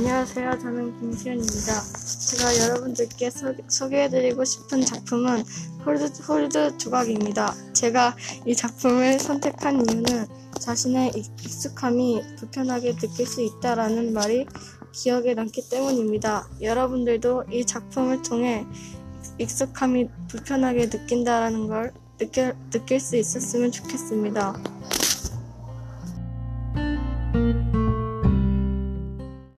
안녕하세요. 저는 김시현입니다. 제가 여러분들께 소, 소개해드리고 싶은 작품은 홀드, 홀드 조각입니다. 제가 이 작품을 선택한 이유는 자신의 익숙함이 불편하게 느낄 수 있다라는 말이 기억에 남기 때문입니다. 여러분들도 이 작품을 통해 익숙함이 불편하게 느낀다라는 걸 느껴, 느낄 수 있었으면 좋겠습니다.